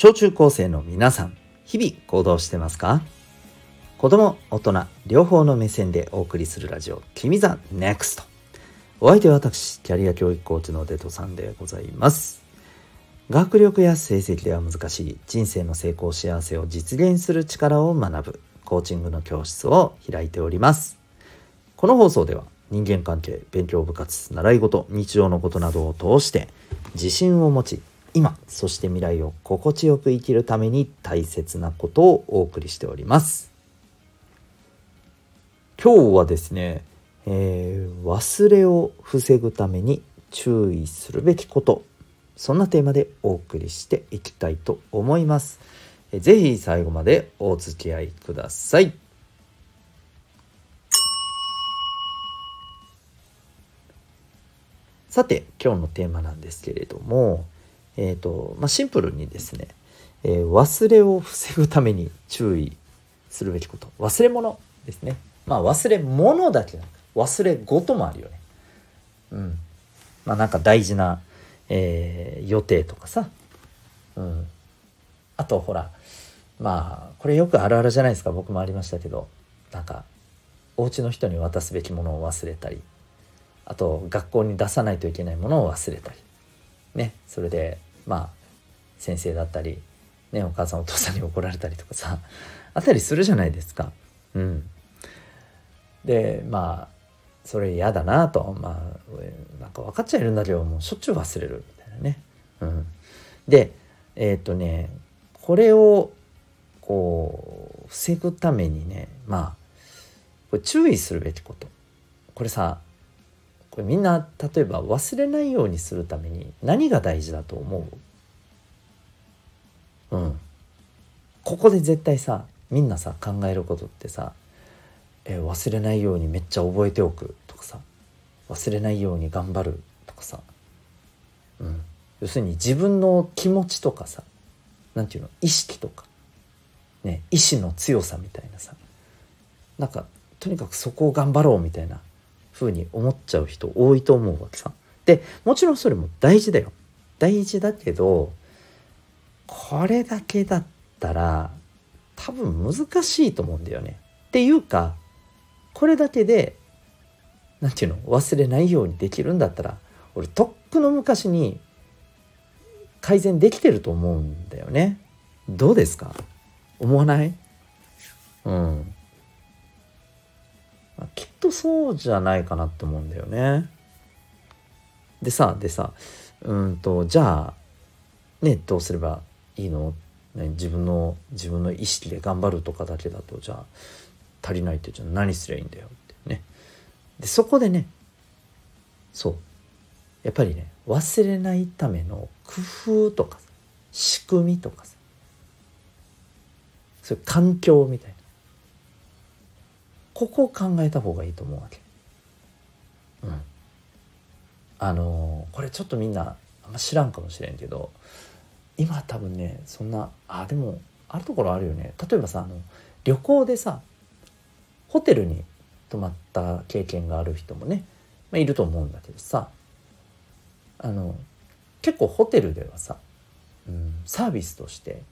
小中高生の皆さん、日々行動してますか？子供、大人、両方の目線でお送りするラジオ、君 the NEXT。お相手は私、キャリア教育コーチのデトさんでございます。学力や成績では難しい人生の成功幸せを実現する力を学ぶコーチングの教室を開いております。この放送では人間関係、勉強部活、習い事、日常のことなどを通して自信を持ち、今、そして未来を心地よく生きるために大切なことをお送りしております。今日はですね、えー、忘れを防ぐために注意するべきこと、そんなテーマでお送りしていきたいと思います。ぜひ最後までお付き合いください。さて今日のテーマなんですけれども、えーとまあ、シンプルにですね、えー、忘れを防ぐために注意するべきこと。忘れ物ですね。まあ忘れ物だけじゃなく忘れ事もあるよね。うん。まあなんか大事な、えー、予定とかさ。うん。あとほらまあこれよくあるあるじゃないですか。僕もありましたけどなんかお家の人に渡すべきものを忘れたりあと学校に出さないといけないものを忘れたり。ね。それでまあ先生だったり、ね、お母さんお父さんに怒られたりとかさあったりするじゃないですか。うん、でまあそれ嫌だなと。まあなんか分かっちゃいるんだけどもうしょっちゅう忘れる。みたいなね。うん、でえー、っとねこれをこう防ぐためにねまあこれ注意するべきこと。これさこれみんな例えば忘れないようにするために何が大事だと思う？うん。ここで絶対さみんなさ考えることってさ、え忘れないようにめっちゃ覚えておくとかさ忘れないように頑張るとかさ、うん、要するに自分の気持ちとかさ何て言うの意識とか、ね、意志の強さみたいなさなんかとにかくそこを頑張ろうみたいなふうに思っちゃう人多いと思うわけさ。でもちろんそれも大事だよ。大事だけどこれだけだったら多分難しいと思うんだよね。っていうかこれだけで何て言うの忘れないようにできるんだったら俺とっくの昔に改善できてると思うんだよね。どうですか？思わない？とそうじゃないかなって思うんだよね。でさでさうんとじゃあねどうすればいいの、ね、自分の自分の意識で頑張るとかだけだとじゃあ足りないってじゃあ何すりゃいいんだよってね。でそこでねそうやっぱりね忘れないための工夫とか仕組みとかさそういう環境みたいなここを考えた方がいいと思うわけ。うん。あの、これちょっとみんなあんま知らんかもしれんけど今多分ねそんなあでもあるところあるよね例えばさあの旅行でさホテルに泊まった経験がある人もね、まあ、いると思うんだけどさあの結構ホテルではさ、うん、サービスとして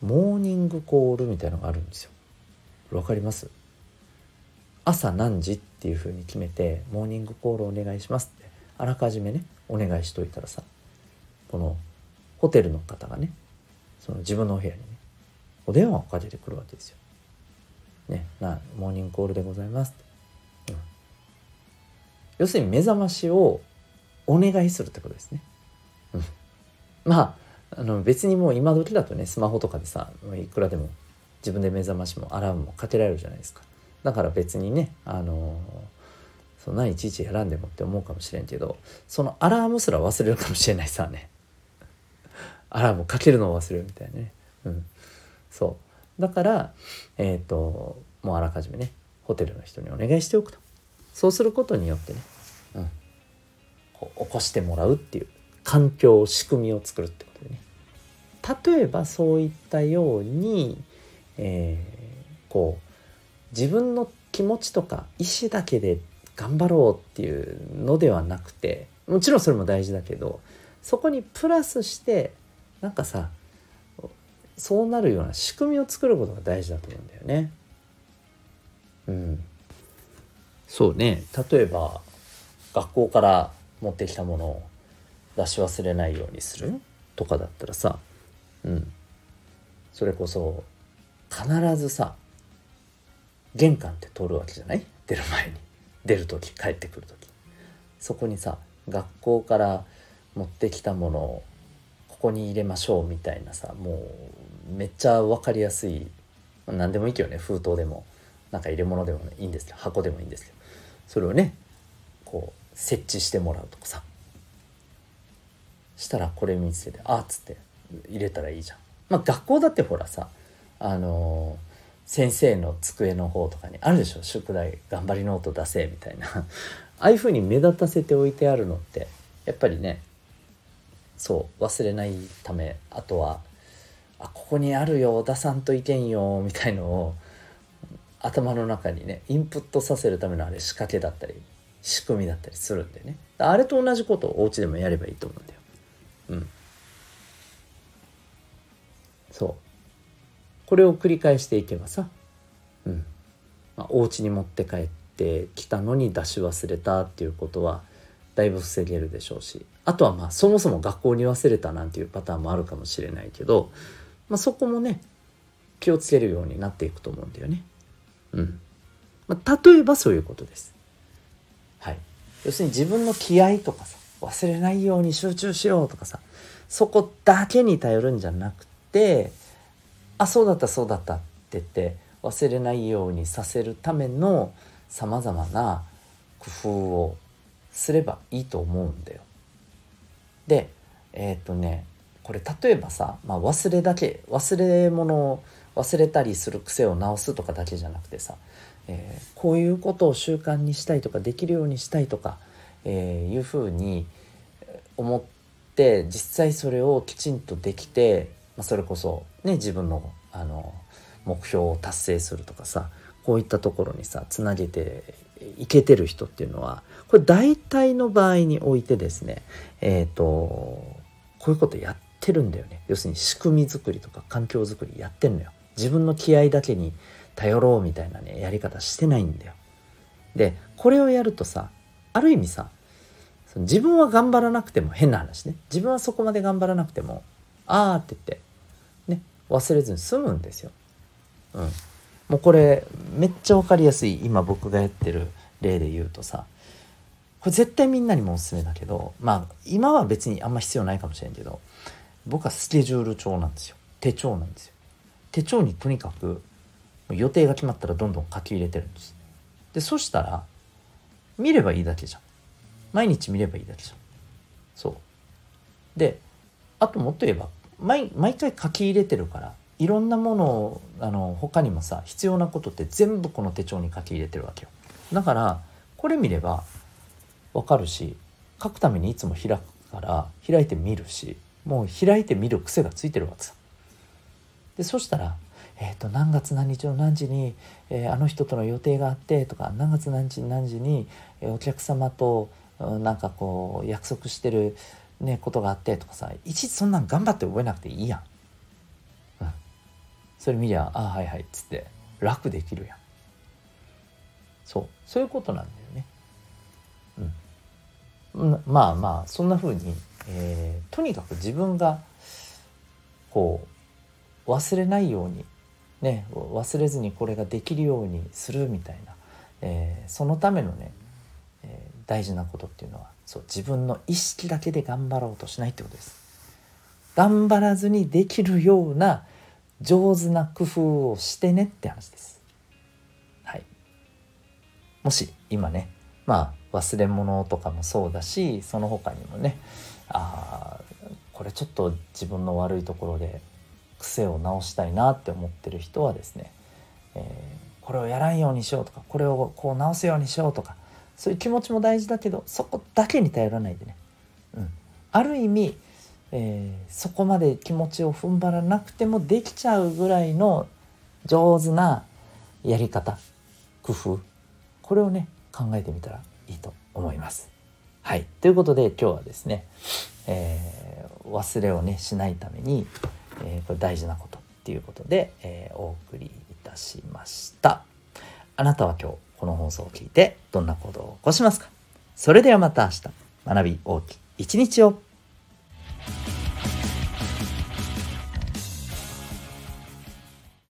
モーニングコールみたいのがあるんですよ。わかります？朝何時っていうふうに決めてモーニングコールお願いしますってあらかじめねお願いしといたらさこのホテルの方がねその自分のお部屋にねお電話をかけてくるわけですよ。ね、なモーニングコールでございますって、うん、要するに目覚ましをお願いするってことですね。まああの別にもう今時だとねスマホとかでさいくらでも自分で目覚ましもアラームもかけられるじゃないですか。だから別にねあのそんないちいち選んでもって思うかもしれんけどそのアラームすら忘れるかもしれないさね。アラームかけるのを忘れるみたいなね。うん。そう。だからえっ、ー、ともうあらかじめねホテルの人にお願いしておくと。そうすることによってね、うん、起こしてもらうっていう環境仕組みを作るってことでね。例えばそういったように、えー、こう自分の気持ちとか意思だけで頑張ろうっていうのではなくてもちろんそれも大事だけどそこにプラスしてなんかさそうなるような仕組みを作ることが大事だと思うんだよね。うん、そうね。例えば学校から持ってきたものを出し忘れないようにするとかだったらさ、うん、それこそ必ずさ玄関って通るわけじゃない？出る前に。出る時帰ってくる時。そこにさ学校から持ってきたものをここに入れましょうみたいなさもうめっちゃ分かりやすい何でもいいけどね封筒でも。なんか入れ物でもいいんですけど箱でもいいんですけどそれをねこう設置してもらうとかさ。したらこれ見つけて「あっ」つって入れたらいいじゃん。まあ学校だってほらさあのー、先生の机の方とかにあるでしょ？宿題頑張りノート出せみたいな。ああいうふうに目立たせておいてあるのってやっぱりねそう忘れないためあとはあここにあるよ出さんといけんよみたいのを頭の中にねインプットさせるためのあれ仕掛けだったり仕組みだったりするんでね。あれと同じことをお家でもやればいいと思うんだよ。うん、そう。これを繰り返していけばさ、うん。まあ、お家に持って帰ってきたのに出し忘れたっていうことはだいぶ防げるでしょうし。あとはまあそもそも学校に忘れたなんていうパターンもあるかもしれないけど、まあ、そこもね気をつけるようになっていくと思うんだよね。うん。まあ、例えばそういうことです。はい、要するに自分の気合とかさ忘れないように集中しようとかさそこだけに頼るんじゃなくてあそうだったそうだったって言って忘れないようにさせるためのさまざまな工夫をすればいいと思うんだよ。でえっ、ー、とねこれ例えばさ、まあ、忘れだけ忘れ物を忘れたりする癖を直すとかだけじゃなくてさ、えー、こういうことを習慣にしたいとかできるようにしたいとか、えー、いうふうに思って実際それをきちんとできて、まあ、それこそね自分のあの目標を達成するとかさこういったところにさつなげていけてる人っていうのはこれ大体の場合においてですねえっ、ー、とこういうことやってるんだよね。要するに仕組み作りとか環境づくりやってんのよ。自分の気合だけに頼ろうみたいなねやり方してないんだよ。でこれをやるとさある意味さ自分は頑張らなくても変な話ね。自分はそこまで頑張らなくてもああって言ってね忘れずに済むんですよ。うん、もうこれめっちゃ分かりやすい今僕がやってる例で言うとさこれ絶対みんなにもおすすめだけどまあ今は別にあんま必要ないかもしれんけど僕はスケジュール帳なんですよ手帳なんですよ。手帳にとにかく予定が決まったらどんどん書き入れてるんです。でそしたら見ればいいだけじゃん。毎日見ればいいだけじゃん。そう。で、あともっと言えば、毎毎回書き入れてるから、いろんなものを、あの、他にもさ、必要なことって全部この手帳に書き入れてるわけよ。だから、これ見ればわかるし、書くためにいつも開くから、開いて見るし、もう開いて見る癖がついてるわけさ。で、そしたら、えー、と何月何日の何時に、えー、あの人との予定があってとか何月何日何時に、えー、お客様となんかこう約束してる、ね、ことがあってとかさいちいちそんなん頑張って覚えなくていいやん。うん、それ見りゃ「ああはいはい」っつって楽できるやん。そうそういうことなんだよね。うん、まあまあそんな風に、えー、とにかく自分がこう忘れないようにね忘れずにこれができるようにするみたいな、えー、そのためのね大事なことっていうのはそう自分の意識だけで頑張ろうとしないってことです。頑張らずにできるような上手な工夫をしてねって話です。はい。もし今ねまあ忘れ物とかもそうだしその他にもねあこれちょっと自分の悪いところで癖を直したいなって思ってる人はですね、えー、これをやらんようにしようとかこれをこう直すようにしようとかそういう気持ちも大事だけどそこだけに頼らないでね、うん、ある意味、えー、そこまで気持ちを踏ん張らなくてもできちゃうぐらいの上手なやり方工夫これをね考えてみたらいいと思います。はい、ということで今日はですね、えー、忘れをねしないために、えー、これ大事なことっていうことで、えー、お送りいたしました。あなたは今日この放送を聞いてどんな行動を起こしますか？それではまた明日。学び大きい一日を。